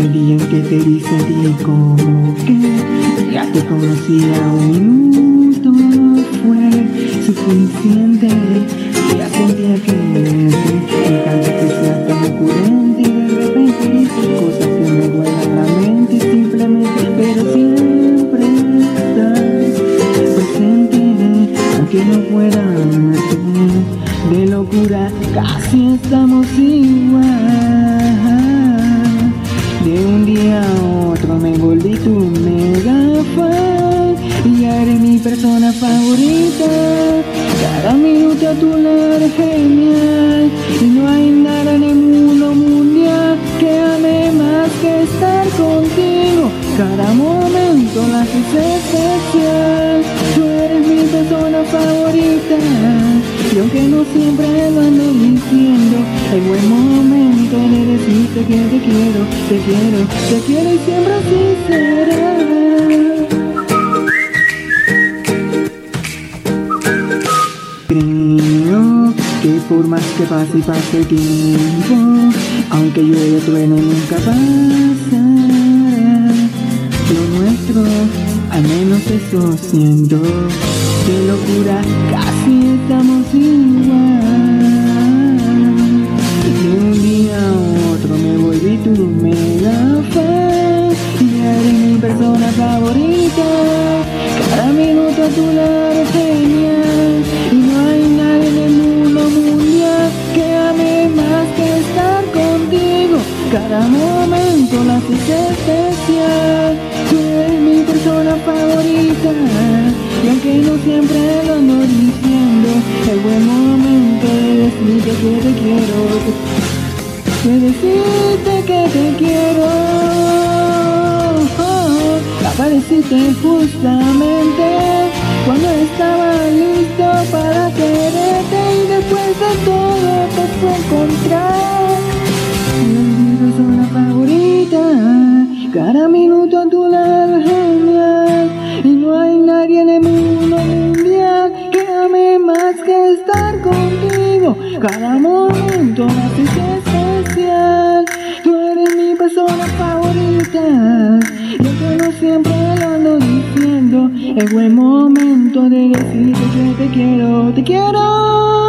sentí como que ya te conocía un minuto fue suficiente. Ya sentía que me encanta que seas tan ocurrente y de repente cosas que me vuelan la mente simplemente, pero siempre estás presente, aunque no pueda. De locura casi estamos igual. Fan y eres mi persona favorita. Cada minuto a tu lado es genial y no hay nada en el mundo mundial que ame más que estar contigo. Cada momento la haces especial. Tú eres mi persona favorita y aunque no siempre lo ando diciendo, hay buen momento de decirte que te quiero, te quiero, te quiero y siempre así será. Creo que por más que pase y pase el tiempo, aunque llueve trueno nunca pasará. Lo nuestro, al menos eso siento. Qué locura, casi estamos igual. De un día a otro me volví tu mega fan y eres mi persona favorita. Cada minuto a tu lado Cada momento la haces especial. Tú eres mi persona favorita y aunque no siempre lo ando diciendo, el buen momento de decirte que te quiero, de decirte que te quiero. Apareciste justamente cuando estaba listo para quererte y después de todo te fue encontrar. Cada momento me haces especial, tú eres mi persona favorita. Y aunque no siempre lo ando diciendo, es buen momento de decirte que te quiero, te quiero.